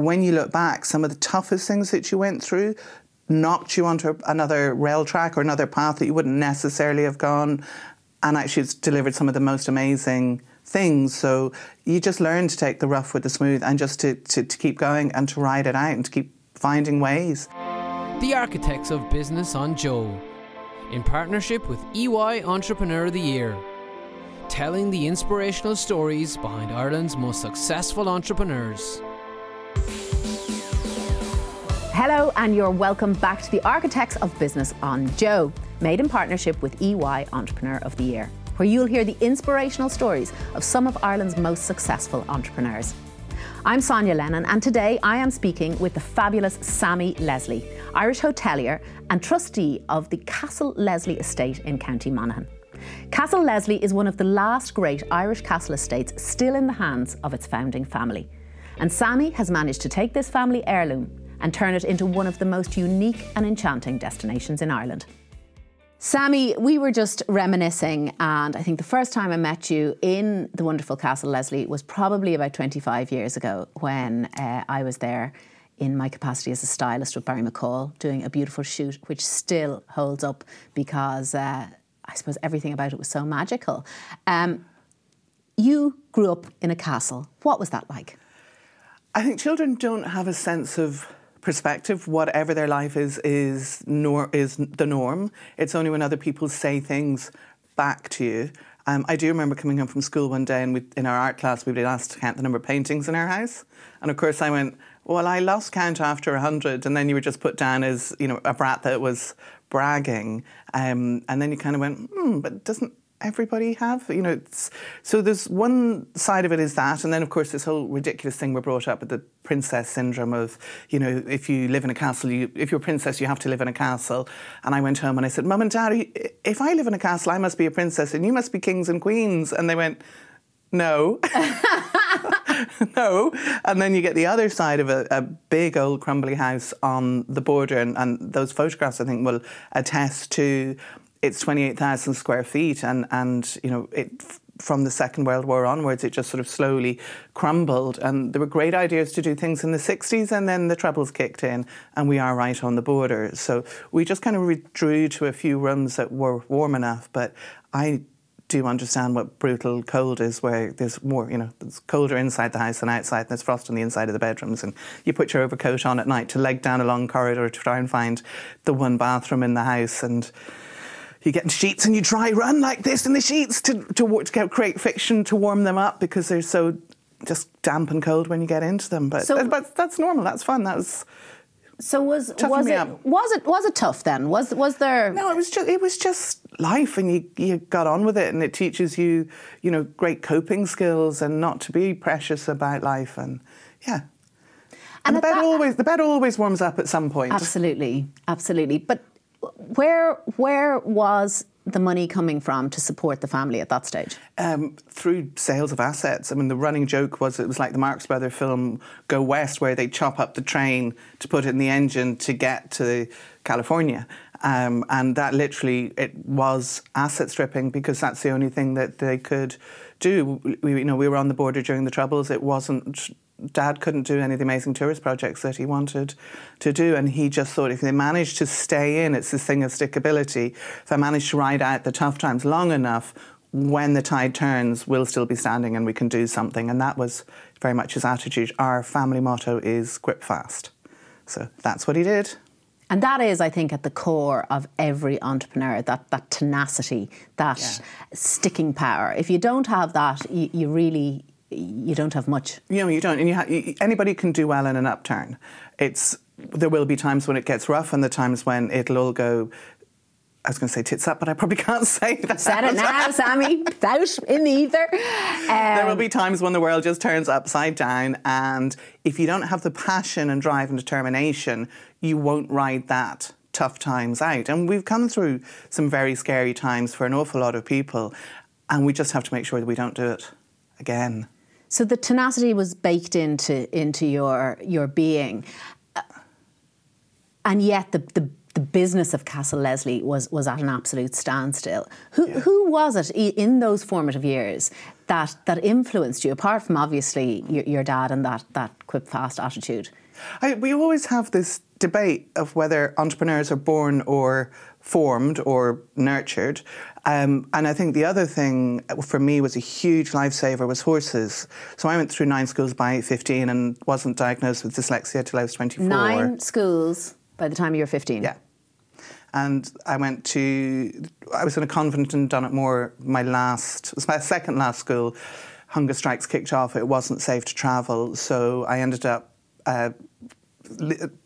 when you look back, some of the toughest things that you went through knocked you onto another rail track or another path that you wouldn't necessarily have gone. And actually, it's delivered some of the most amazing things. So you just learn to take the rough with the smooth and just to, to, to keep going and to ride it out and to keep finding ways. The Architects of Business on Joe, in partnership with EY Entrepreneur of the Year, telling the inspirational stories behind Ireland's most successful entrepreneurs. Hello, and you're welcome back to the Architects of Business on Joe, made in partnership with EY Entrepreneur of the Year, where you'll hear the inspirational stories of some of Ireland's most successful entrepreneurs. I'm Sonya Lennon, and today I am speaking with the fabulous Sammy Leslie, Irish hotelier and trustee of the Castle Leslie estate in County Monaghan. Castle Leslie is one of the last great Irish castle estates still in the hands of its founding family. And Sammy has managed to take this family heirloom and turn it into one of the most unique and enchanting destinations in Ireland. Sammy, we were just reminiscing, and I think the first time I met you in the wonderful Castle Leslie was probably about 25 years ago when uh, I was there in my capacity as a stylist with Barry McCall doing a beautiful shoot, which still holds up because uh, I suppose everything about it was so magical. Um, you grew up in a castle. What was that like? I think children don't have a sense of perspective, whatever their life is, is nor is the norm. It's only when other people say things back to you. Um, I do remember coming home from school one day, and we, in our art class, we'd been asked to count the number of paintings in our house. And of course, I went, "Well, I lost count after hundred." And then you were just put down as, you know, a brat that was bragging. Um, and then you kind of went, "Hmm, but doesn't everybody have. You know, so there's one side of it is that, and then of course this whole ridiculous thing we're brought up with the princess syndrome of, you know, if you live in a castle, you, if you're a princess, you have to live in a castle. And I went home and I said, Mum and Dad, if I live in a castle, I must be a princess, and you must be kings and queens. And they went, No. no. And then you get the other side of a, a big old crumbly house on the border, and, and, those photographs I think will attest to it's 28,000 square feet, and, and you know, it, from the Second World War onwards, it just sort of slowly crumbled. And there were great ideas to do things in the 60s, and then the Troubles kicked in, and we are right on the border. So we just kind of withdrew to a few rooms that were warm enough. But I do understand what brutal cold is, where there's more, you know, it's colder inside the house than outside, and there's frost on the inside of the bedrooms, and you put your overcoat on at night to leg down a long corridor to try and find the one bathroom in the house, and you get in sheets and you dry run like this in the sheets to, to, to create fiction to warm them up because they're so just damp and cold when you get into them. But, so, but that's normal. That's fun. That was. So was was it up. was it was it tough then? Was was there? No, it was just it was just life, and you you got on with it, and it teaches you you know great coping skills and not to be precious about life, and yeah. And, and the bed that, always the bed always warms up at some point. Absolutely, absolutely. But where where was the money coming from to support the family at that stage? Um, through sales of assets. I mean, the running joke was it was like the Marx Brothers film Go West, where they chop up the train to put it in the engine to get to California. Um, and that literally it was asset stripping because that's the only thing that they could do. We, you know, we were on the border during the Troubles. It wasn't Dad couldn't do any of the amazing tourist projects that he wanted to do, and he just thought if they managed to stay in, it's this thing of stickability. If I manage to ride out the tough times long enough, when the tide turns, we'll still be standing and we can do something. And that was very much his attitude. Our family motto is grip fast. So that's what he did. And that is, I think, at the core of every entrepreneur that, that tenacity, that yeah. sticking power. If you don't have that, you, you really you don't have much. You know, you don't. And you ha- anybody can do well in an upturn. It's there will be times when it gets rough, and the times when it'll all go. I was going to say tits up, but I probably can't say that. Said it now, Sammy. Out in the ether. Um, there will be times when the world just turns upside down, and if you don't have the passion and drive and determination, you won't ride that tough times out. And we've come through some very scary times for an awful lot of people, and we just have to make sure that we don't do it again. So the tenacity was baked into into your your being. Uh, and yet the, the the business of Castle Leslie was was at an absolute standstill. Who yeah. who was it in those formative years that that influenced you, apart from obviously your, your dad and that that grip fast attitude? I, we always have this debate of whether entrepreneurs are born or formed or nurtured. Um, and I think the other thing for me was a huge lifesaver was horses. So I went through nine schools by 15 and wasn't diagnosed with dyslexia till I was 24. Nine schools by the time you were 15? Yeah. And I went to, I was in a convent in Dunotmore, my last, it was my second last school. Hunger strikes kicked off, it wasn't safe to travel. So I ended up uh,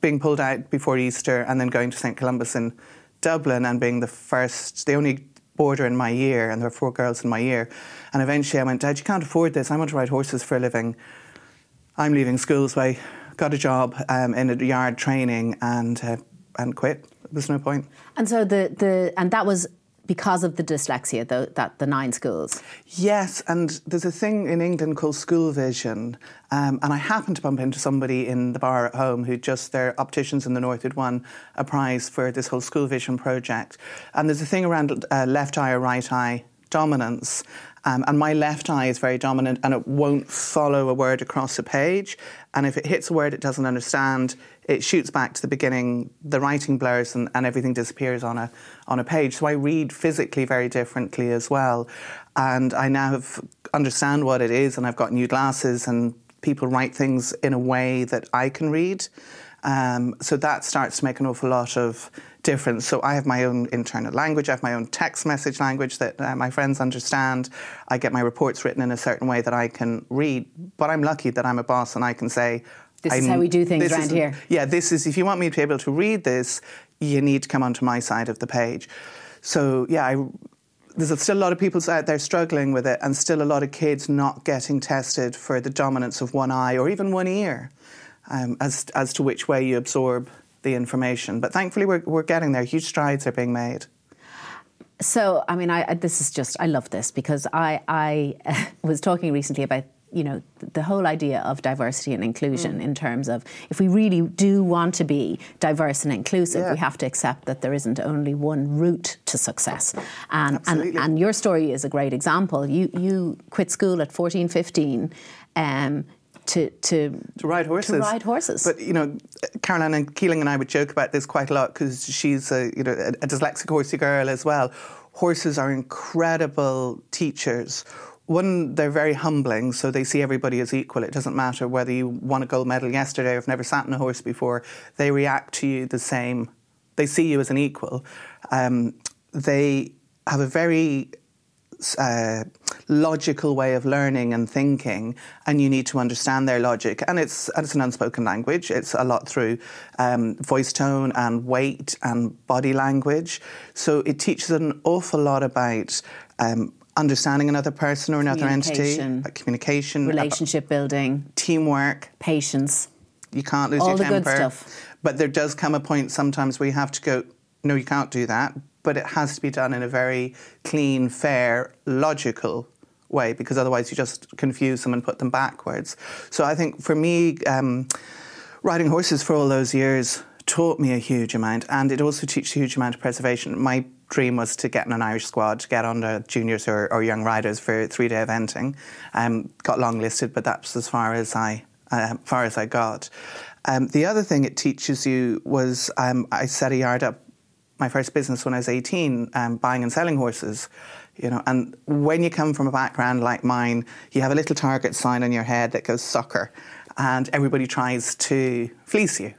being pulled out before Easter and then going to St. Columba's in Dublin and being the first, the only boarder in my year, and there were four girls in my year. And eventually I went, Dad, you can't afford this. I want to ride horses for a living. I'm leaving school, so I got a job um, in a yard training and uh, and quit. There was no point. And so the, the and that was because of the dyslexia, the, that the nine schools. Yes, and there's a thing in England called school vision, um, and I happened to bump into somebody in the bar at home who just their opticians in the north had won a prize for this whole school vision project, and there's a thing around uh, left eye or right eye dominance. Um, and my left eye is very dominant and it won't follow a word across a page. And if it hits a word it doesn't understand, it shoots back to the beginning, the writing blurs and, and everything disappears on a, on a page. So I read physically very differently as well. And I now have, understand what it is and I've got new glasses and people write things in a way that I can read. Um, so that starts to make an awful lot of difference. So I have my own internal language, I have my own text message language that uh, my friends understand. I get my reports written in a certain way that I can read. But I'm lucky that I'm a boss and I can say, this is how we do things around here. Yeah, this is, if you want me to be able to read this, you need to come onto my side of the page. So, yeah, I, there's still a lot of people out there struggling with it, and still a lot of kids not getting tested for the dominance of one eye or even one ear um, as, as to which way you absorb the information. But thankfully, we're, we're getting there. Huge strides are being made. So, I mean, I, this is just, I love this because I, I was talking recently about you know the whole idea of diversity and inclusion mm. in terms of if we really do want to be diverse and inclusive yeah. we have to accept that there isn't only one route to success and and, and your story is a great example you you quit school at 14 15 um, to, to to ride horses. To ride horses. But you know, Caroline and Keeling and I would joke about this quite a lot because she's a you know a, a dyslexic horsey girl as well. Horses are incredible teachers. One, they're very humbling, so they see everybody as equal. It doesn't matter whether you won a gold medal yesterday or have never sat on a horse before. They react to you the same. They see you as an equal. Um, they have a very uh, logical way of learning and thinking, and you need to understand their logic. And it's and it's an unspoken language. It's a lot through um, voice tone and weight and body language. So it teaches an awful lot about. Um, understanding another person or another entity, communication, relationship building, teamwork, patience. You can't lose All your the temper. Good stuff. But there does come a point sometimes where you have to go, no, you can't do that but it has to be done in a very clean, fair, logical way because otherwise you just confuse them and put them backwards. So I think for me, um, riding horses for all those years taught me a huge amount and it also teaches a huge amount of preservation. My dream was to get in an Irish squad, to get on the juniors or, or young riders for three day eventing. Um, got long listed, but that's as far as I, uh, far as I got. Um, the other thing it teaches you was um, I set a yard up my first business when I was 18, um, buying and selling horses. You know, and when you come from a background like mine, you have a little target sign on your head that goes sucker, and everybody tries to fleece you.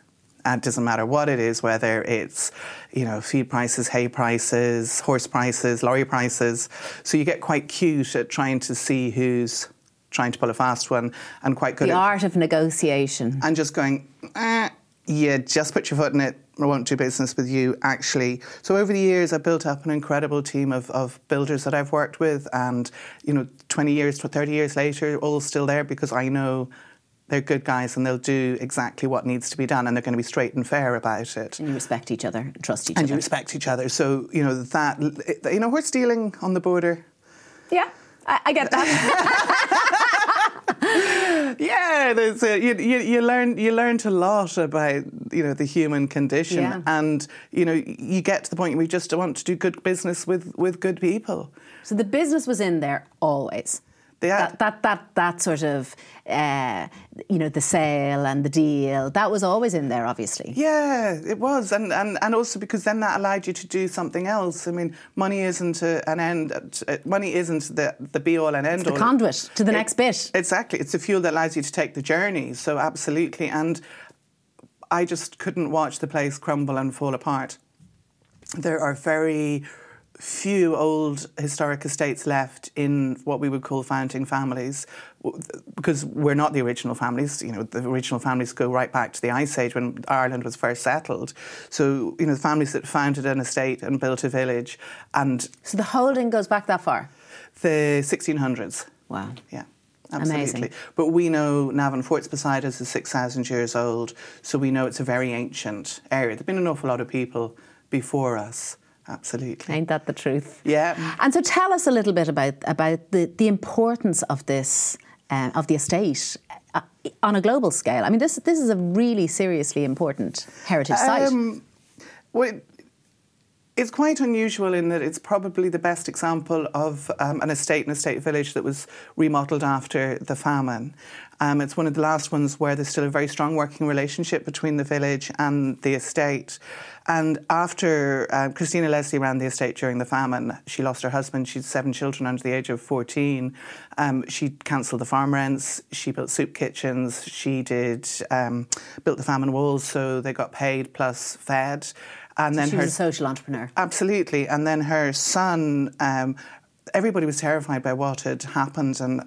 And it doesn't matter what it is, whether it's, you know, feed prices, hay prices, horse prices, lorry prices. So you get quite cute at trying to see who's trying to pull a fast one and quite good the at... The art of negotiation. And just going, eh, yeah, just put your foot in it, I won't do business with you, actually. So over the years, I built up an incredible team of, of builders that I've worked with, and you know, 20 years, to 30 years later, all still there because I know they're good guys and they'll do exactly what needs to be done and they're going to be straight and fair about it. And you respect each other, trust each and other. And you respect each other. So, you know, that, you know, we're stealing on the border. Yeah, I, I get that. Yeah, there's a, you, you, you learn you learned a lot about you know the human condition, Yeah. and you know you get to the point where you just want to do good business with with good people. So the business was in there always. That, that that that sort of uh, you know the sale and the deal that was always in there, obviously. Yeah, it was, and, and and also because then that allowed you to do something else. I mean, money isn't a, an end. uh, Money isn't the the be all and end The all. The conduit to the It- next bit. Exactly, it's the fuel that allows you to take the journey. So absolutely, and I just couldn't watch the place crumble and fall apart. There are very few old historic estates left in what we would call founding families because we're not the original families you know the original families go right back to the ice age when Ireland was first settled so you know the families that founded an estate and built a village and So the holding goes back that far. the 1600s Wow. yeah Absolutely. Amazing. But we know Navan Forts beside us is 6,000 years old, so we know it's a very ancient area. There have been an awful lot of people before us. Absolutely. Ain't that the truth? Yeah. And so tell us a little bit about about the, the importance of this um, of the estate uh, on a global scale. I mean, this this is a really seriously important heritage site. Um, well, it- it's quite unusual in that it's probably the best example of um, an estate and estate village that was remodelled after the famine. Um, it's one of the last ones where there's still a very strong working relationship between the village and the estate. And after um, Christina Leslie ran the estate during the famine, she lost her husband. She had seven children under the age of 14. Um, she cancelled the farm rents. She built soup kitchens. She did um, built the famine walls so they got paid plus fed. And then she her was a social entrepreneur. Absolutely. And then her son, um, everybody was terrified by what had happened, and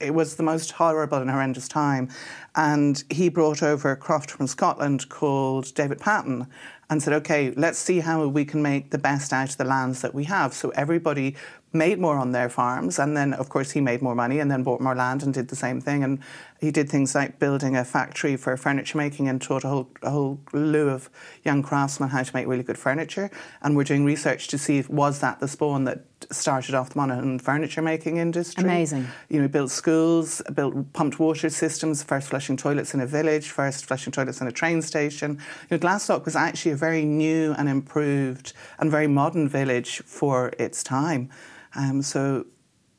it, was the most horrible and horrendous time. And he brought over a croft from Scotland called David Patton and said, okay, let's see how we can make the best out of the lands that we have. So everybody made more on their farms, and then, of course, he made more money and then bought more land and did the same thing. And he did things like building a factory for furniture making and taught a whole, a whole slew of young craftsmen how to make really good furniture. And we're doing research to see if was that the spawn that started off the modern furniture making industry. Amazing. You know, built schools, built pumped water systems, first flushing toilets in a village, first flushing toilets in a train station. You know, Glaslough was actually a very new and improved and very modern village for its time. Um, so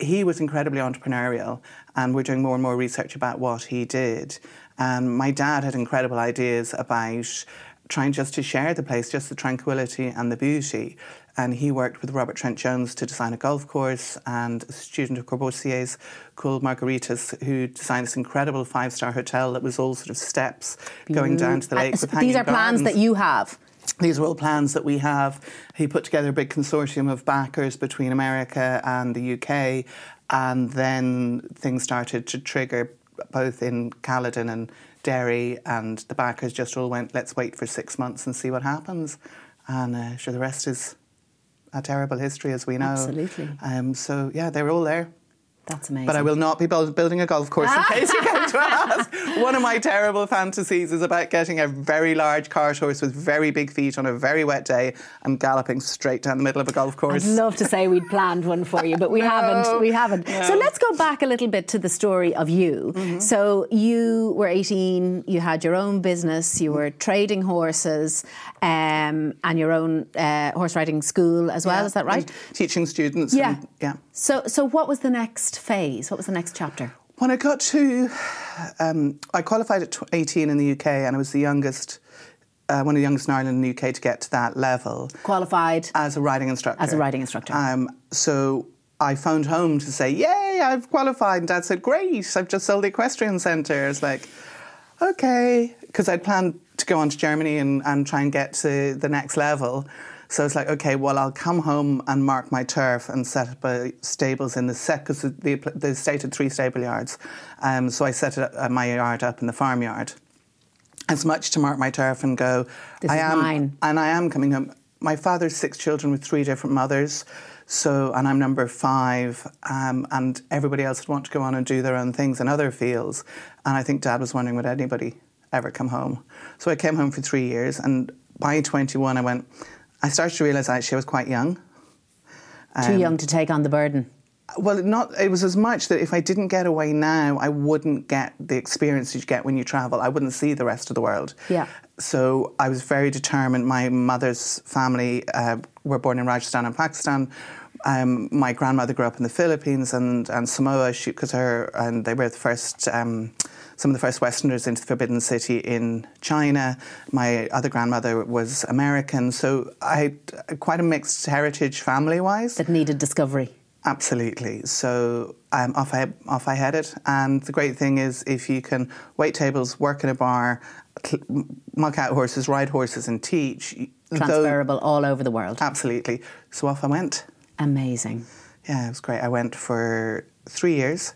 he was incredibly entrepreneurial, and we're doing more and more research about what he did. And my dad had incredible ideas about trying just to share the place, just the tranquility and the beauty. And he worked with Robert Trent Jones to design a golf course, and a student of Corbusier's called Margaritas, who designed this incredible five star hotel that was all sort of steps going down to the lake. Uh, with these are plans that you have. These are all plans that we have. He put together a big consortium of backers between America and the UK, and then things started to trigger both in Caledon and Derry, and the backers just all went, let's wait for six months and see what happens. And uh, sure, the rest is a terrible history, as we know. Absolutely. Um, so, yeah, they were all there. That's amazing. But I will not be build- building a golf course in case you come to ask. One of my terrible fantasies is about getting a very large cart horse with very big feet on a very wet day and galloping straight down the middle of a golf course. I'd love to say we'd planned one for you, but we haven't. We haven't. So let's go back a little bit to the story of you. Mm-hmm. So you were 18, you had your own business, you were trading horses, um, and your own uh, horse riding school as well. Yeah, Is that right? and Teaching students. Yeah. And, yeah. So, so what was the next phase? What was the next chapter? When I got to, um, I qualified at 18 in the UK and I was the youngest, uh, one of the youngest in Ireland and the UK to get to that level. Qualified. as a riding instructor. As a riding instructor. Um, so I phoned home to say, "Yay, I've qualified!" And Dad said, "Great, I've just sold the equestrian centre." I was like, "Okay," because I'd planned to go on to Germany and, and try and get to the next level. So it's like, "Okay, well, I'll come home and mark my turf and set up a stables in the set because the, the estate had three stable yards. Um, so I set it up, uh, my yard up in the farmyard." as much to mark my turf and go, This I is am, mine. and I am coming home. My father's six children with three different mothers, so and I'm number five, um, and everybody else would want to go on and do their own things in other fields, and I think Dad was wondering would anybody ever come home. So I came home for three years, and by 21 I went. I started to realise actually I was quite young. Too Um, young to take on the burden. Well, not. It was as much that if I didn't get away now, I wouldn't get the experience you get when you travel. I wouldn't see the rest of the world. Yeah. So I was very determined. My mother's family uh, were born in Rajasthan and Pakistan. Um, my grandmother grew up in the Philippines and, and Samoa because her and they were the first um, some of the first Westerners into the Forbidden City in China. My other grandmother was American, so I had quite a mixed heritage family wise. That needed discovery. Absolutely. So um, off I off I headed, and the great thing is if you can wait tables, work in a bar, muck out horses, ride horses, and teach. Transferable though, all over the world. Absolutely. So off I went. Amazing. Yeah, it was great. I went for three years.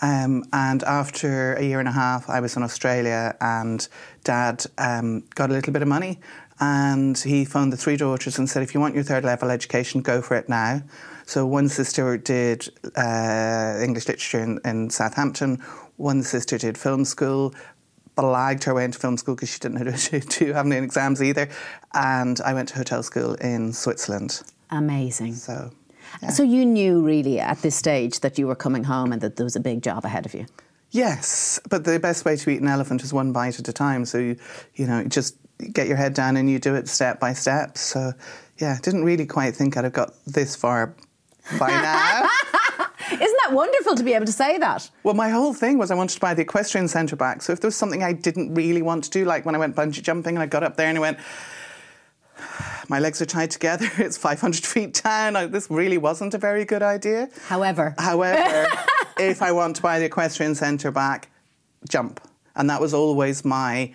Um, and after a year and a half, I was in Australia, and Dad um, got a little bit of money, and he phoned the three daughters and said, "If you want your third level education, go for it now." So one sister did uh, English literature in, in, Southampton, one sister did film school, blagged her way into film school because she didn't know to have any exams either, and I went to hotel school in Switzerland. Amazing. So yeah. So you knew really at this stage that you were coming home and that there was a big job ahead of you. Yes, but the best way to eat an elephant is one bite at a time. So you, you know, just get your head down and you do it step by step. So yeah, didn't really quite think I'd have got this far by now. Isn't that wonderful to be able to say that? Well, my whole thing was I wanted to buy the equestrian centre back. So if there was something I didn't really want to do, like when I went bungee jumping and I got up there and I went, my legs are tied together. It's 500 feet down. This really wasn't a very good idea. However, however, if I want to buy the equestrian centre back, jump, and that was always my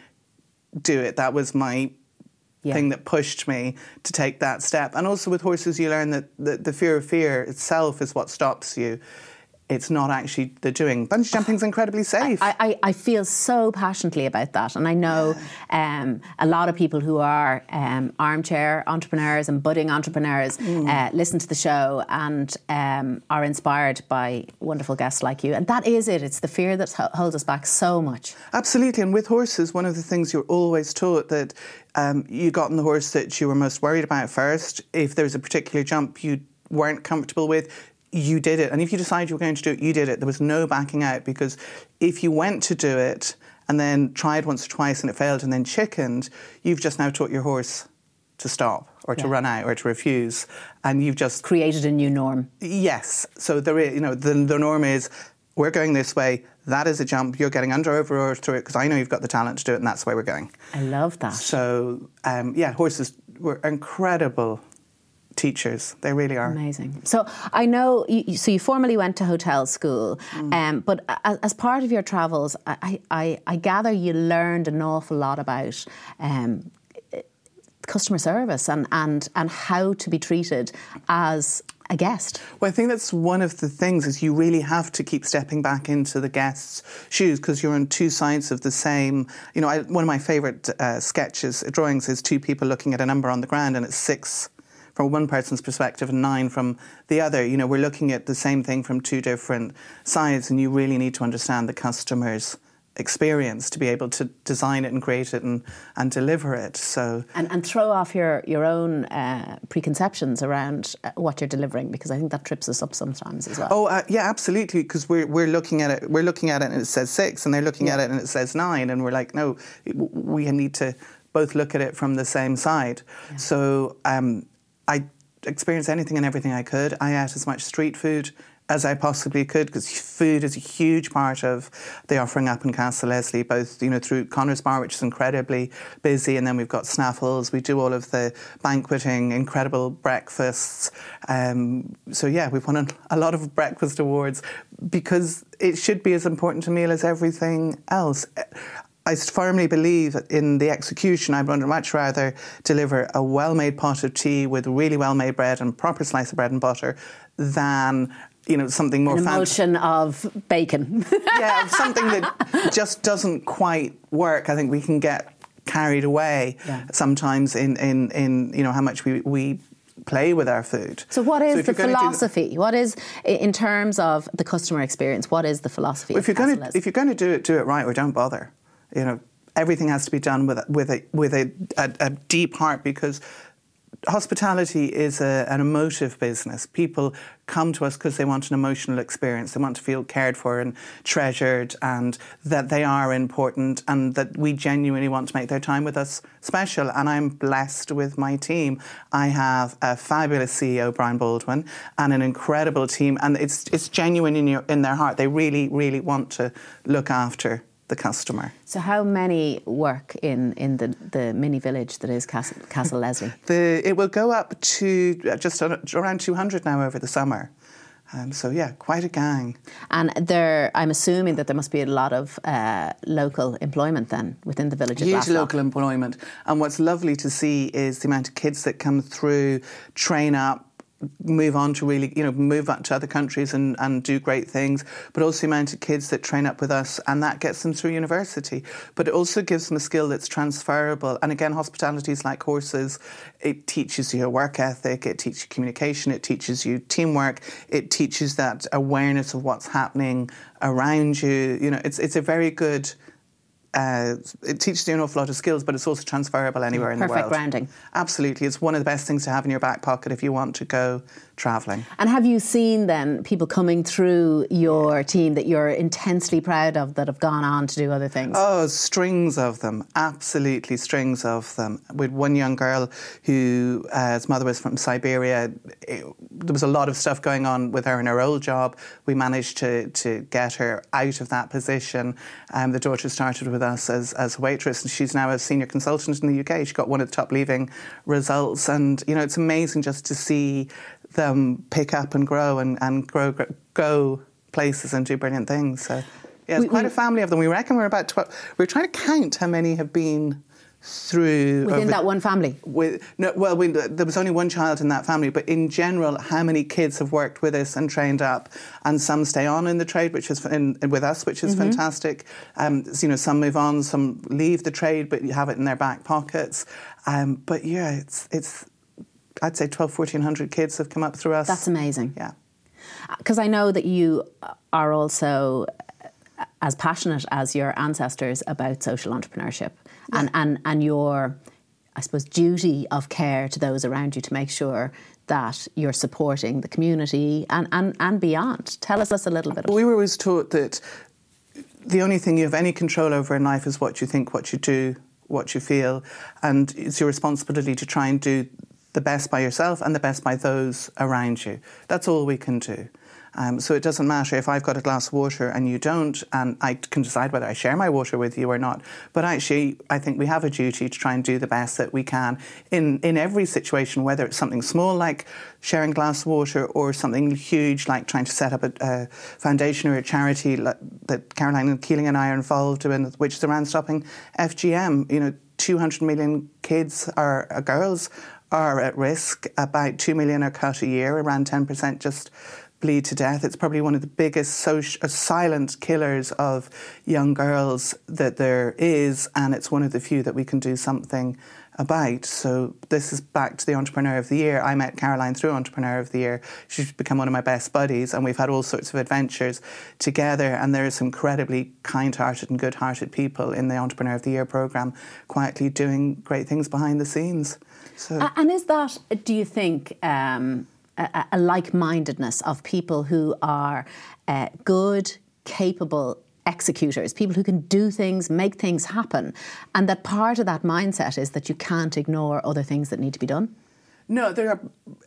do it. That was my yeah. thing that pushed me to take that step. And also with horses, you learn that the, the fear of fear itself is what stops you it's not actually the doing. Bungee jumping's incredibly safe. I, I, I, feel so passionately about that, and I know um, a lot of people who are um, armchair entrepreneurs and budding entrepreneurs mm. uh, listen to the show and um, are inspired by wonderful guests like you. And that is it. It's the fear that holds us back so much. Absolutely. And with horses, one of the things you're always taught that um, you got on the horse that you were most worried about first. If there's a particular jump you weren't comfortable with, you did it. And if you decided you were going to do it, you did it. There was no backing out because if you went to do it and then tried once or twice and it failed and then chickened, you've just now taught your horse to stop or to run out or to refuse. And you've just created a new norm. Yes. So there is, you know, the, the norm is we're going this way. That is a jump. You're getting under over or through it because I know you've got the talent to do it, and that's why we're going. I love that. So um, yeah, horses were incredible teachers. They really are amazing. So I know. You, so you formally went to hotel school, mm. um, but as, as, part of your travels, I, I, I, gather you learned an awful lot about. Um, customer service and, and, and how to be treated as a guest. Well, I think that's one of the things is you really have to keep stepping back into the guest's shoes because you're on two sides of the same. You know, I, one of my favourite uh, sketches, drawings, is two people looking at a number on the ground and it's six from one person's perspective and nine from the other. You know, we're looking at the same thing from two different sides, and you really need to understand the customer's experience to be able to design it and create it and, and deliver it. So and, and throw off your your own uh, preconceptions around uh, what you're delivering because I think that trips us up sometimes as well. Oh uh, yeah, absolutely. Because we're we're looking at it, we're looking at it and it says six, and they're looking yeah. at it and it says nine, and we're like, no, we need to both look at it from the same side. Yeah. So um, I experienced anything and everything I could. I ate as much street food as I possibly could because food is a huge part of the offering up in Castle Leslie, both you know through Connor's Bar, which is incredibly busy, and then we've got Snaffles. We do all of the banqueting, incredible breakfasts. Um, so yeah, we've won a lot of breakfast awards because it should be as important a meal as everything else. I firmly believe in the execution. I'd much rather deliver a well made pot of tea with really well made bread and proper slice of bread and butter than you know something more an emulsion of bacon. yeah, something that just doesn't quite work. I think we can get carried away yeah. sometimes in, in, in you know how much we, we play with our food. So, what is so the philosophy? The, what is, in terms of the customer experience, what is the philosophy? Well, if you're going to if you're going to do it, do it right, or don't bother. You know, everything has to be done with with a with a, a, a deep heart because hospitality is a, an emotive business. People come to us because they want an emotional experience. They want to feel cared for and treasured, and that they are important, and that we genuinely want to make their time with us special. And I'm blessed with my team. I have a fabulous CEO, Brian Baldwin, and an incredible team, and it's it's genuine in your in their heart. They really, really want to look after the customer. So, how many work in, in the, the mini village that is Castle, Castle Leslie? The, it will go up to uh, just around 200 now over the summer. Um, so yeah, quite a gang. And there, I'm assuming that there must be a lot of uh, local employment then within the village. Huge local employment, and what's lovely to see is the amount of kids that come through, train up, move on to really, you know, move up to other countries and, and do great things, but also the amount of kids that train up with us and that gets them through university. But it also gives them a skill that's transferable. And again, hospitality is like horses. It teaches you a work ethic, it teaches you communication, it teaches you teamwork, it teaches that awareness of what's happening around you. You know, it's it's a very good uh, it teaches you an awful lot of skills, but it's also transferable anywhere in Perfect the world. Perfect grounding. Absolutely. It's one of the best things to have in your back pocket if you want to go travelling. And have you seen then people coming through your team that you're intensely proud of that have gone on to do other things? Oh, strings of them. Absolutely, strings of them. With one young girl who, uh, his mother was from Siberia, it, there was a lot of stuff going on with her in her old job. We managed to, to get her out of that position. Um, the daughter started with us as, as a waitress, and she's now a senior consultant in the UK. She got one of the top leaving results. And, you know, it's amazing just to see them pick up and grow and, and grow, go places and do brilliant things. So, yeah, it's we, quite we, a family of them. We reckon we're about 12. We're trying to count how many have been through within that one family. With no, well, we, there was only one child in that family, but in general, how many kids have worked with us and trained up, and some stay on in the trade, which is in, with us, which is mm-hmm. fantastic. Um, so, you know, some move on, some leave the trade, but you have it in their back pockets. Um, but yeah, it's it's I'd say 12, 1400 kids have come up through us. That's amazing. Yeah. Uh, because I know that you are also uh, as passionate as your ancestors about social entrepreneurship yeah. and, and, and your, I suppose, duty of care to those around you to make sure that you're supporting the community and, and, and beyond. Tell us a little bit. We were always taught that the only thing you have any control over in life is what you think, what you do, what you feel, and it's your responsibility to try and do the best by yourself and the best by those around you. That's all we can do. Um, so it doesn't matter if I've got a glass of water and you don't, and I can decide whether I share my water with you or not. But actually, I think we have a duty to try and do the best that we can in, in every situation, whether it's something small like sharing glass of water or something huge like trying to set up a, a foundation or a charity that Caroline and Keeling and I are involved in, which is around stopping FGM. You know, 200 million kids are, are girls are at risk. About 2 million are cut a year, around 10% just bleed to death. It's probably one of the biggest social, uh, silent killers of young girls that there is, and it's one of the few that we can do something about. So this is back to the Entrepreneur of the Year. I met Caroline through Entrepreneur of the Year. She's become one of my best buddies, and we've had all sorts of adventures together. And there are some incredibly kind-hearted and good-hearted people in the Entrepreneur of the Year program, quietly doing great things behind the scenes. So. And is that, do you think, um, a, a like mindedness of people who are uh, good, capable, executors, people who can do things, make things happen, and that part of that mindset is that you can't ignore other things that need to be done? No, there are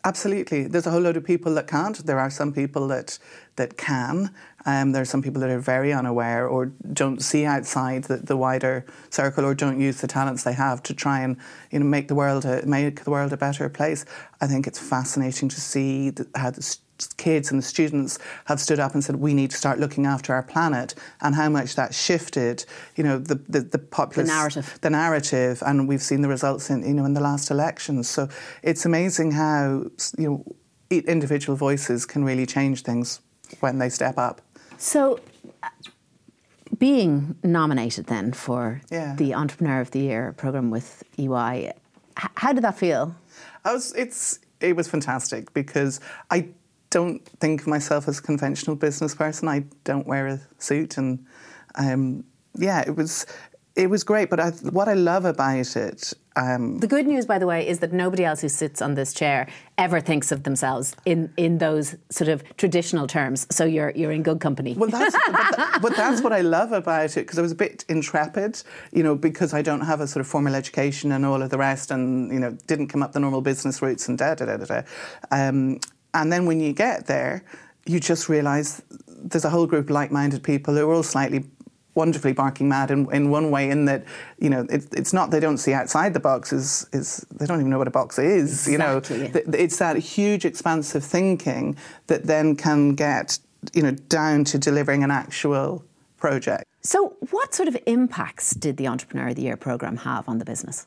absolutely. There's a whole load of people that can't. There are some people that that can. Um, there are some people that are very unaware or don't see outside the, the, wider circle or don't use the talents they have to try and you know make the world a, make the world a better place. I think it's fascinating to see how the kids and the students have stood up and said we need to start looking after our planet and how much that shifted you know the the, the populist the narrative. the narrative and we've seen the results in you know in the last elections. So it's amazing how you know individual voices can really change things when they step up. So uh, being nominated then for yeah. the entrepreneur of the year program with EY how did that feel? I was, it's it was fantastic because I don't think of myself as a conventional business person. I don't wear a suit, and um, yeah, it was it was great, but I, what I love about it. Um, the good news, by the way, is that nobody else who sits on this chair ever thinks of themselves in, in those sort of traditional terms. So you're you're in good company. Well, that's but, but, that's what I love about it because I was a bit intrepid, you know, because I don't have a sort of formal education and all of the rest, and you know, didn't come up the normal business routes and da da da da. da. Um, and then when you get there, you just realise there's a whole group of like-minded people who are all slightly wonderfully barking mad in, in one way in that you know it, it's not they don't see outside the box is, is they don't even know what a box is exactly. you know it's that huge expansive thinking that then can get you know down to delivering an actual project so what sort of impacts did the entrepreneur of the year program have on the business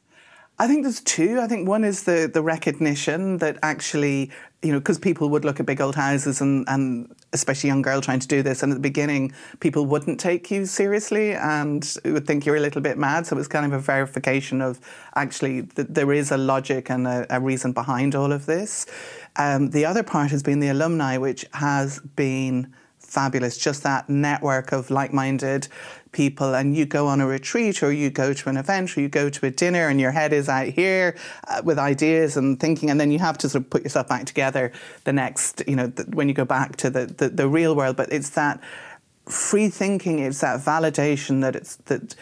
I think there's two. I think one is the, the recognition that actually, you know, because people would look at big old houses and, and especially young girl trying to do this, and at the beginning, people wouldn't take you seriously and would think you're a little bit mad. So it was kind of a verification of actually that there is a logic and a, a reason behind all of this. Um, the other part has been the alumni, which has been fabulous. Just that network of like minded people. And you go on a retreat or you go to an event or you go to a dinner and your head is out here uh, with ideas and thinking and then you have to sort of put yourself back together the next you know the, when you go back to the, the, the real world. But it's that free thinking it's that validation that it's that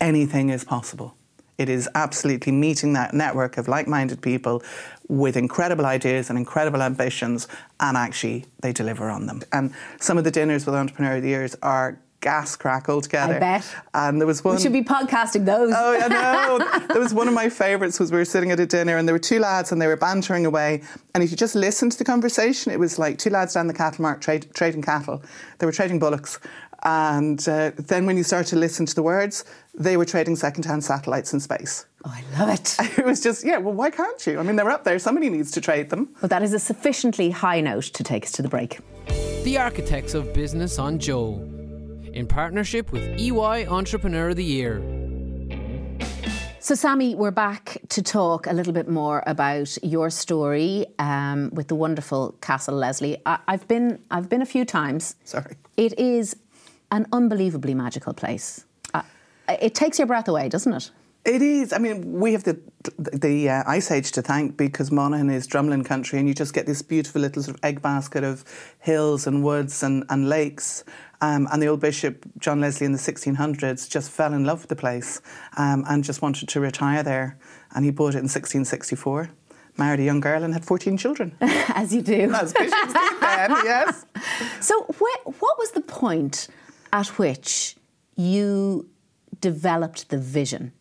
anything is possible. It is absolutely meeting that network of like-minded people with incredible ideas and incredible ambitions and actually they deliver on them and some of the dinners with entrepreneur of the years are gas crack together. I bet. And there was one. We should be podcasting those. Oh, yeah, no. there was one of my favourites was we were sitting at a dinner and there were two lads and they were bantering away. And if you just listened to the conversation, it was like two lads down the cattle market trade, trading cattle. They were trading bullocks. And uh, then when you start to listen to the words, they were trading second-hand satellites in space. Oh, I love it. It was just, yeah, well, why can't you? I mean, they're up there. Somebody needs to trade them. Well, that is a sufficiently high note to take us to the break. The Architects of Business on Joe in partnership with EY Entrepreneur of the Year. So, Sammy, we're back to talk a little bit more about your story um, with the wonderful Castle Leslie. I- have been, I've been a few times. Sorry. It is an unbelievably magical place. Uh, it takes your breath away, doesn't it? It is. I mean, we have the the uh, Ice Age to thank because Monaghan is drumlin country, and you just get this beautiful little sort of egg basket of hills and woods and, and lakes. Um, and the old bishop, John Leslie, in the 1600s, just fell in love with the place um, and just wanted to retire there. And he bought it in 1664, married a young girl, and had 14 children. As you do. As bishops did then, yes. So, wh- what was the point at which you developed the vision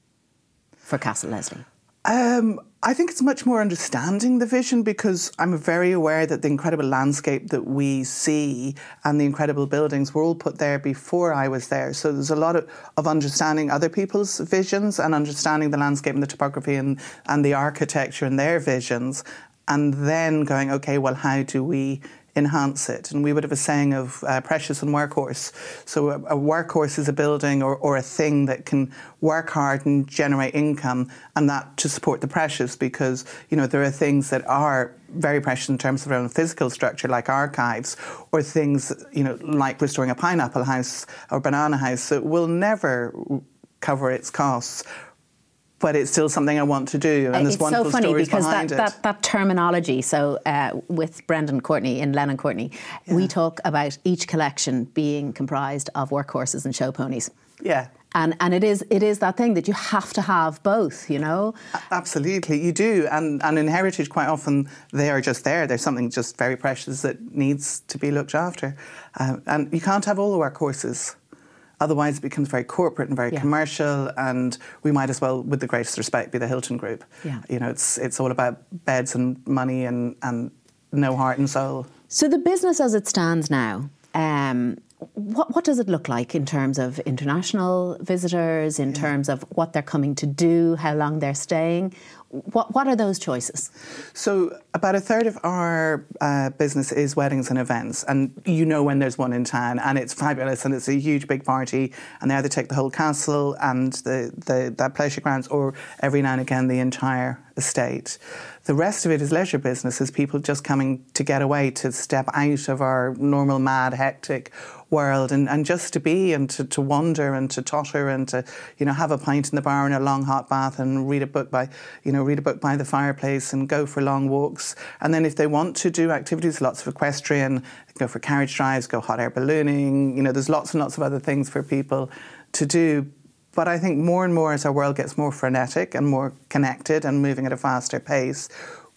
for Castle Leslie? Um, I think it's much more understanding the vision because I'm very aware that the incredible landscape that we see and the incredible buildings were all put there before I was there. So there's a lot of, of understanding other people's visions and understanding the landscape and the topography and, and the architecture and their visions. And then going, okay, well, how do we enhance it. And we would have a saying of uh, precious and workhorse. So a, a workhorse is a building or, or, a thing that can work hard and generate income, and that to support the precious because you know there are things that are very precious in terms of their own physical structure, like archives, or things you know like restoring a pineapple house or banana house that will never cover its costs but it's still something I want to do. And there's it's wonderful so funny because that, that, that terminology. So uh, with Brendan Courtney in Lennon Courtney, yeah. we talk about each collection being comprised of workhorses and show ponies. Yeah. And, and it is it is that thing that you have to have both, you know. Absolutely, you do. And and in heritage, quite often they are just there. There's something just very precious that needs to be looked after, uh, and you can't have all the workhorses. Otherwise, it becomes very corporate and very yeah. commercial, and we might as well, with the greatest respect, be the Hilton Group. Yeah. You know, it's it's all about beds and money and and no heart and soul. So the business as it stands now. Um, what, what does it look like in terms of international visitors, in yeah. terms of what they're coming to do, how long they're staying? What, what are those choices? So, about a third of our uh, business is weddings and events, and you know when there's one in town, and it's fabulous, and it's a huge big party, and they either take the whole castle and the, the that pleasure grounds, or every now and again the entire estate. The rest of it is leisure business, is people just coming to get away, to step out of our normal, mad, hectic world and, and just to be and to, to wander and to totter and to, you know, have a pint in the bar and a long hot bath and read a book by, you know, read a book by the fireplace and go for long walks. And then if they want to do activities, lots of equestrian, go for carriage drives, go hot air ballooning, you know, there's lots and lots of other things for people to do. But I think more and more as our world gets more frenetic and more connected and moving at a faster pace,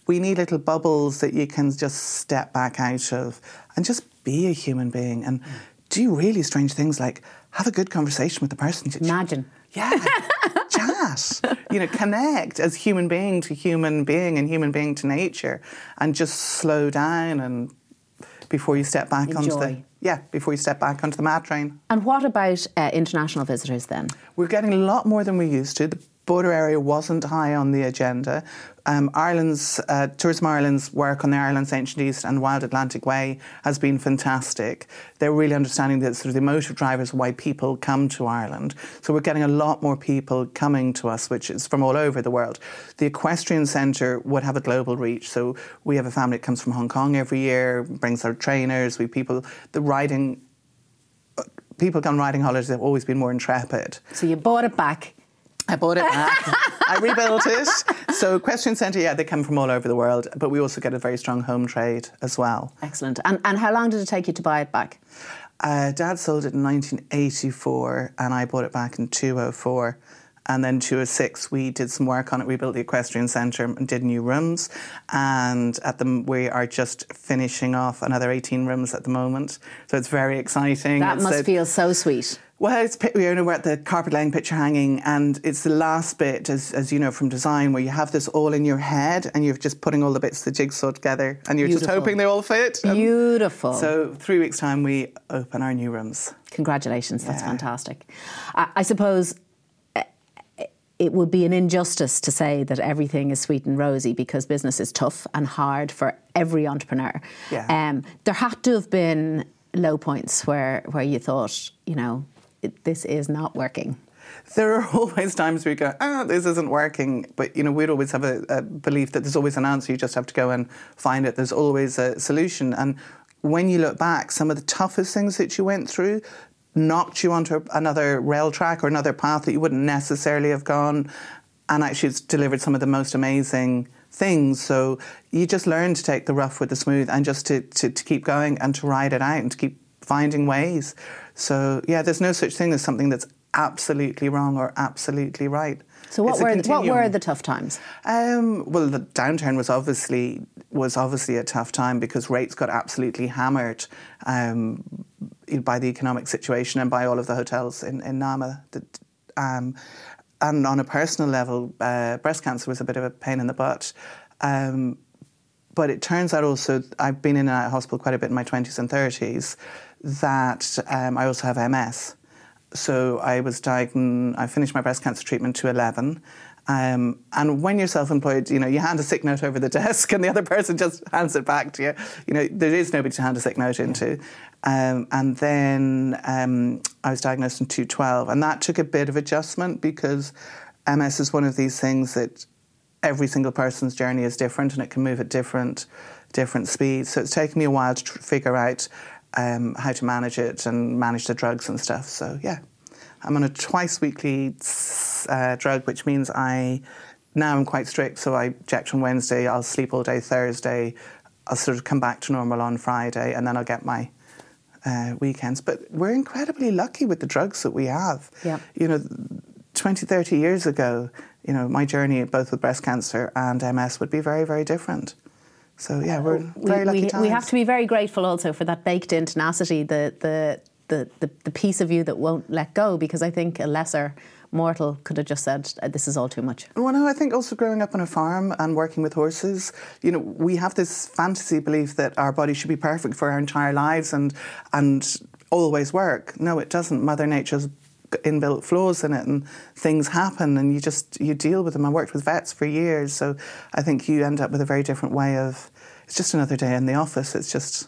we need little bubbles that you can just step back out of and just be a human being and do really strange things like have a good conversation with the person. Imagine. Yeah. chat. You know, connect as human being to human being and human being to nature and just slow down and before you step back onto the yeah, before you step back onto the mad train. And what about uh, international visitors then? We're getting a lot more than we used to. The border area wasn't high on the agenda. Um, Ireland's uh, Tourism Ireland's work on the Ireland's Ancient East and Wild Atlantic Way has been fantastic. They're really understanding the sort of the emotive drivers why people come to Ireland. So we're getting a lot more people coming to us, which is from all over the world. The Equestrian Centre would have a global reach. So we have a family that comes from Hong Kong every year, brings their trainers. We people the riding people come riding holidays have always been more intrepid. So you bought it back. I bought it back. I rebuilt it. So Equestrian Centre, yeah, they come from all over the world, but we also get a very strong home trade as well. Excellent. And, and how long did it take you to buy it back? Uh, Dad sold it in 1984, and I bought it back in 2004. And then 2006, we did some work on it. We built the Equestrian Centre and did new rooms. And at the we are just finishing off another 18 rooms at the moment. So it's very exciting. That It's must a- feel so sweet. Well, it's you know we're at the carpet laying, picture hanging, and it's the last bit, as, as you know from design, where you have this all in your head, and you're just putting all the bits of the jigsaw together, and you're just hoping they all fit. And Beautiful. so three weeks time, we open our new rooms. Congratulations, that's Yeah. fantastic. I, I suppose uh, it would be an injustice to say that everything is sweet and rosy because business is tough and hard for every entrepreneur. Yeah. Um, there had to have been low points where, where you thought, you know, it, this is not working. There are always times you go, ah, this isn't working. But, you know, we'd always have a, a belief that there's always an answer. You just have to go and find it. There's always a solution. And when you look back, some of the toughest things that you went through knocked you onto another rail track or another path that you wouldn't necessarily have gone. And actually, it's delivered some of the most amazing things. So you just learn to take the rough with the smooth and just to, to, to keep going and to ride it out and to keep finding ways. So, yeah, there's no such thing as something that's absolutely wrong or absolutely right. So what It's were what were the tough times? Um, well, the downturn was obviously was obviously a tough time because rates got absolutely hammered um, by the economic situation and by all of the hotels in in Nama. That, um, and on a personal level, uh, breast cancer was a bit of a pain in the butt. Um, but it turns out also, I've been in and out of hospital quite a bit in my 20s and 30s, that um, I also have MS. So I was diagnosed, I finished my breast cancer treatment to 11. Um, and when you're self-employed, you know, you hand a sick note over the desk and the other person just hands it back to you. You know, there is nobody to hand a sick note into. Um, and then um, I was diagnosed in 2012 and that took a bit of adjustment because MS is one of these things that every single person's journey is different and it can move at different different speeds. So it's taken me a while to tr- figure out um, how to manage it and manage the drugs and stuff. So yeah, I'm on a twice weekly uh, drug, which means I now I'm quite strict. So I inject on Wednesday, I'll sleep all day Thursday, I'll sort of come back to normal on Friday, and then I'll get my uh, weekends. But we're incredibly lucky with the drugs that we have. Yeah. You know, 20, 30 years ago, you know, my journey both with breast cancer and MS would be very, very different. So yeah, we're we, very lucky we, times. we have to be very grateful also for that baked in tenacity, the, the, the, the, the piece of you that won't let go, because I think a lesser mortal could have just said, "Uh, this is all too much. Well, no, I think also growing up on a farm and working with horses, you know, we have this fantasy belief that our body should be perfect for our entire lives and and always work. No, it doesn't. Mother Nature's inbuilt flaws in it, and things happen, and you just you deal with them. I worked with vets for years, so I think you end up with a very different way of. It's just another day in the office. It's just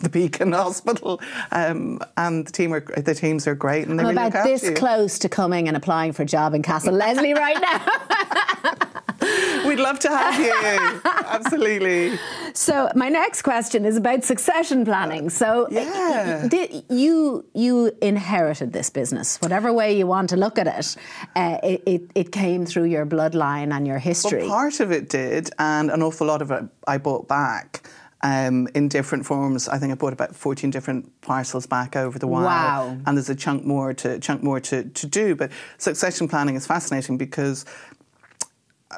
the Beacon Hospital, um, and the team are the teams are great. And they I'm really about this close to coming and applying for a job in Castle Leslie right now. We'd love to have you. Absolutely. So my next question is about succession planning. So Yeah. did you you inherited this business, whatever way you want to look at it. Uh, it, it, it came through your bloodline and your history. Well, part of it did, and an awful lot of it I bought back. Um, in different forms, I think I bought about fourteen different parcels back over the while, Wow. and there's a chunk more to chunk more to, to do. But succession planning is fascinating because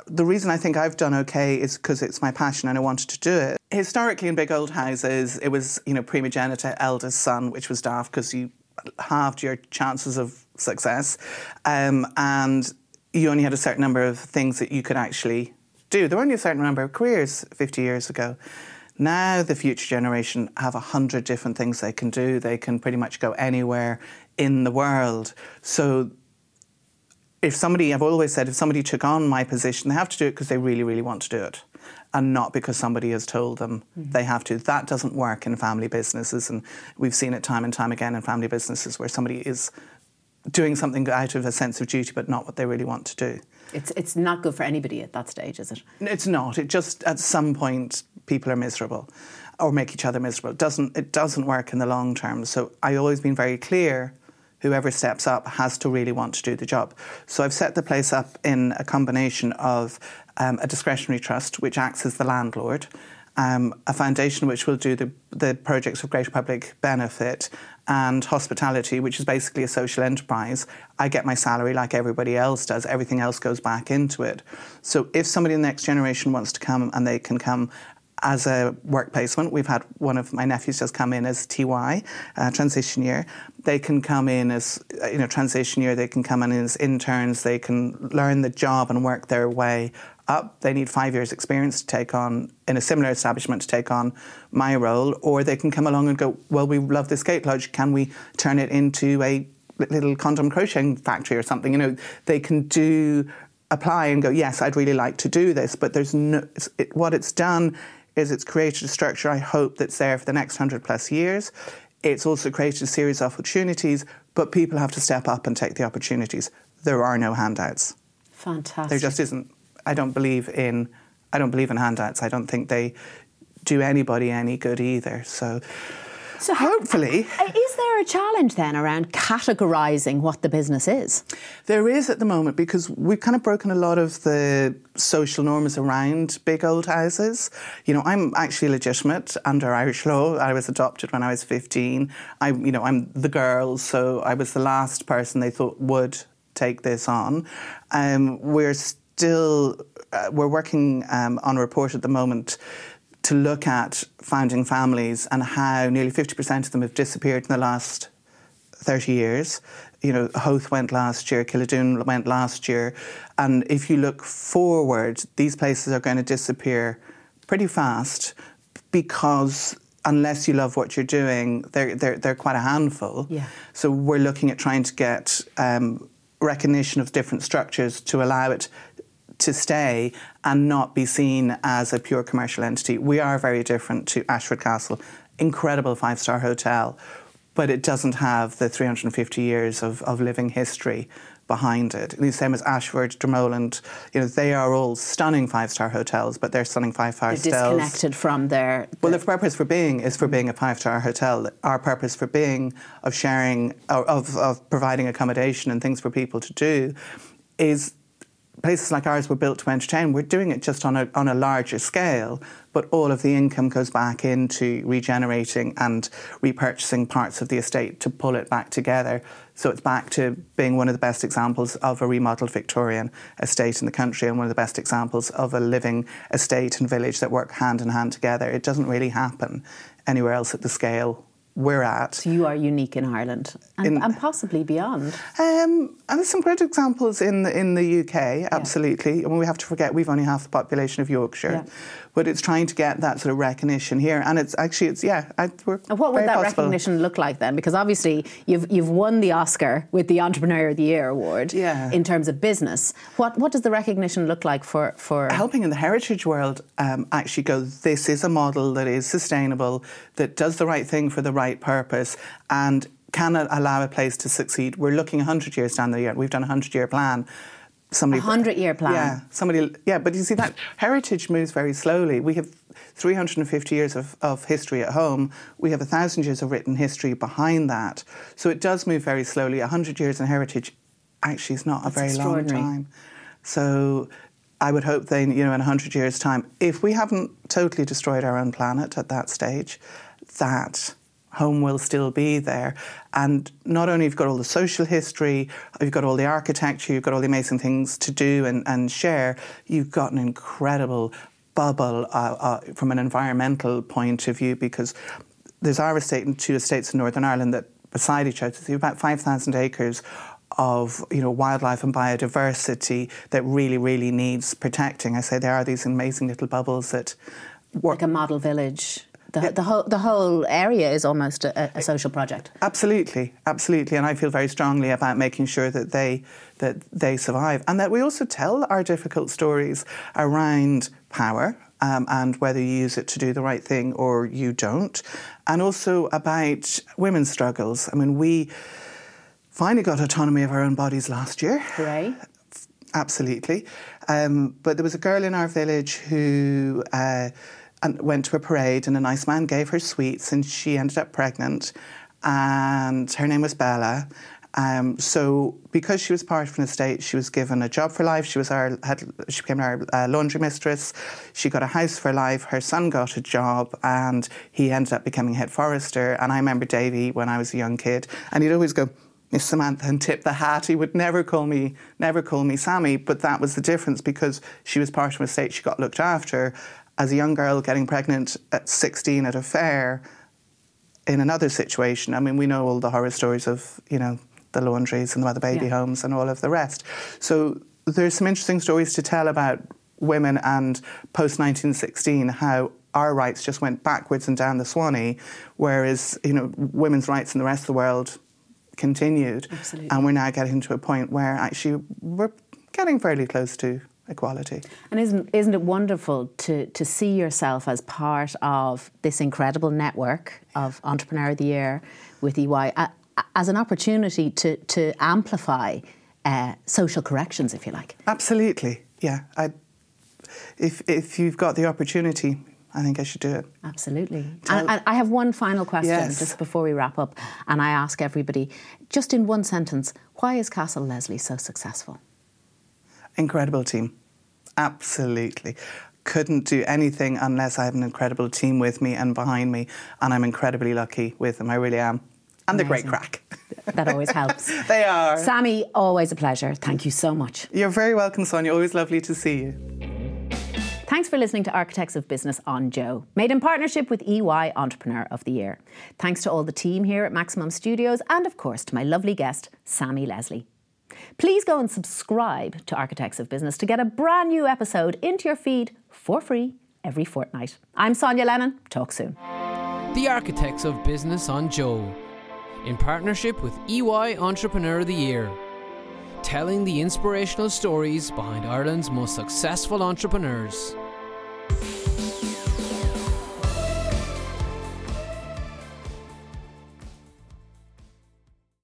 the reason I think I've done okay is because it's my passion and I wanted to do it. Historically, in big old houses, it was you know primogeniture, eldest son, which was daft because you halved your chances of success, um, and you only had a certain number of things that you could actually do. There were only a certain number of careers 50 years ago. Now the future generation have a hundred different things they can do. They can pretty much go anywhere in the world. So if somebody, I've always said, if somebody took on my position, they have to do it because they really, really want to do it and not because somebody has told them mm-hmm. they have to. That doesn't work in family businesses. And we've seen it time and time again in family businesses where somebody is doing something out of a sense of duty but not what they really want to do. It's it's not good for anybody at that stage, is it? It's not. It just at some point people are miserable or make each other miserable. It doesn't it doesn't work in the long term. So I've always been very clear whoever steps up has to really want to do the job. So I've set the place up in a combination of um, a discretionary trust which acts as the landlord, um, a foundation which will do the, the projects of greater public benefit, and hospitality, which is basically a social enterprise. I get my salary like everybody else does. Everything else goes back into it. So if somebody in the next generation wants to come and they can come as a work placement, we've had one of my nephews just come in as TY, uh, transition year. They can come in as, uh, you know, transition year, they can come in as interns, they can learn the job and work their way up. They need five years' experience to take on, in a similar establishment, to take on my role, or they can come along and go, well, we love this skate lodge, can we turn it into a little condom crocheting factory or something? You know, they can do apply and go, yes, I'd really like to do this, but there's no, it, what it's done is it's created a structure I hope that's there for the next 100 plus years. It's also created a series of opportunities, but people have to step up and take the opportunities. There are no handouts. Fantastic. There just isn't. I don't believe in. I don't believe in handouts. I don't think they do anybody any good either. So, So hopefully, Uh, Is there a challenge then around categorising what the business is? There is at the moment because we've kind of broken a lot of the social norms around big old houses. You know, I'm actually legitimate under Irish law. I was adopted when I was 15. I, you know, I'm the girl, so I was the last person they thought would take this on. Um, we're still uh, we're working um, on a report at the moment to look at founding families and how nearly 50% of them have disappeared in the last 30 years. You know, Howth went last year, Killadoon went last year. And if you look forward, these places are going to disappear pretty fast because unless you love what you're doing, they're, they're, they're quite a handful. Yeah. So we're looking at trying to get um, recognition of different structures to allow it to stay and not be seen as a pure commercial entity. We are very different to Ashford Castle, incredible five star hotel, but it doesn't have the 350 years of, of living history behind it. The same as Ashford, Dromoland, you know, they are all stunning five star hotels, but they're stunning five star They're hotels. disconnected from their. Well, the purpose for being is for being a five star hotel. Our purpose for being, of sharing, of, of providing accommodation and things for people to do, is places like ours were built to entertain. We're doing it just on a, on a larger scale, but all of the income goes back into regenerating and repurchasing parts of the estate to pull it back together. So it's back to being one of the best examples of a remodeled Victorian estate in the country and one of the best examples of a living estate and village that work hand in hand together. It doesn't really happen anywhere else at the scale we're at. So you are unique in Ireland and, In- and possibly beyond. Um, and there's some great examples in the, in the UK, absolutely. I mean, we have to forget we've only half the population of Yorkshire, Yeah. but it's trying to get that sort of recognition here. And it's actually, it's yeah, I, we're And what would that possible. recognition look like then? Because obviously you've you've won the Oscar with the Entrepreneur of the Year award Yeah. in terms of business. What what does the recognition look like for for helping in the heritage world um, actually go, this is a model that is sustainable, that does the right thing for the right purpose, and can allow a place to succeed. We're looking 100 years down the year. We've done a 100 year plan. Somebody, A 100-year plan? Yeah, somebody. Yeah, but you see that heritage moves very slowly. We have 350 years of, of history at home. We have a thousand years of written history behind that. So it does move very slowly. 100 years in heritage actually is not a very long time. So I would hope then you know, in 100 years' time, if we haven't totally destroyed our own planet at that stage, that home will still be there. And not only you've you got all the social history, you've got all the architecture, you've got all the amazing things to do and, and share, you've got an incredible bubble uh, uh, from an environmental point of view because there's our estate and two estates in Northern Ireland that beside each other, so about 5,000 acres of you know wildlife and biodiversity that really really needs protecting. I say there are these amazing little bubbles that work like a model village? The, the whole the whole area is almost a, a social project. Absolutely, absolutely, and I feel very strongly about making sure that they that they survive, and that we also tell our difficult stories around power. Um, and whether you use it to do the right thing or you don't, and also about women's struggles. I mean, we finally got autonomy of our own bodies last year. Hooray. Absolutely. Um, but there was a girl in our village who uh, and went to a parade, and a nice man gave her sweets, and she ended up pregnant. And her name was Bella. Um, so, because she was part of an estate, she was given a job for life. She was our had, she became our uh, laundry mistress. She got a house for life. Her son got a job, and he ended up becoming head forester. And I remember Davy when I was a young kid, and he'd always go. Miss Samantha and tip the hat. He would never call me, never call me Sammy. But that was the difference because she was part of a state. She got looked after. As a young girl getting pregnant at 16 at a fair, in another situation, I mean, we know all the horror stories of you know the laundries and the mother baby Yeah. homes and all of the rest. So there's some interesting stories to tell about women and post 1916 how our rights just went backwards and down the Swanee, whereas you know women's rights in the rest of the world continued. Absolutely. And we're now getting to a point where actually we're getting fairly close to equality. And isn't isn't it wonderful to to see yourself as part of this incredible network of Entrepreneur of the Year with EY a- as an opportunity to to amplify uh, social corrections, if you like. Absolutely, yeah. I, if if you've got the opportunity, I think I should do it. Absolutely. And, and I have one final question Yes. just before we wrap up, and I ask everybody, just in one sentence, why is Castle Leslie so successful? Incredible team, absolutely. Couldn't do anything unless I have an incredible team with me and behind me, and I'm incredibly lucky with them. I really am, and they're great crack. That always helps. they are. Sammy, always a pleasure. Thank you so much. You're very welcome, Sonya. Always lovely to see you. Thanks for listening to Architects of Business on Joe, made in partnership with EY Entrepreneur of the Year. Thanks to all the team here at Maximum Studios and, of course, to my lovely guest, Sammy Leslie. Please go and subscribe to Architects of Business to get a brand new episode into your feed for free every fortnight. I'm Sonya Lennon. Talk soon. The Architects of Business on Joe, in partnership with EY Entrepreneur of the Year, telling the inspirational stories behind Ireland's most successful entrepreneurs.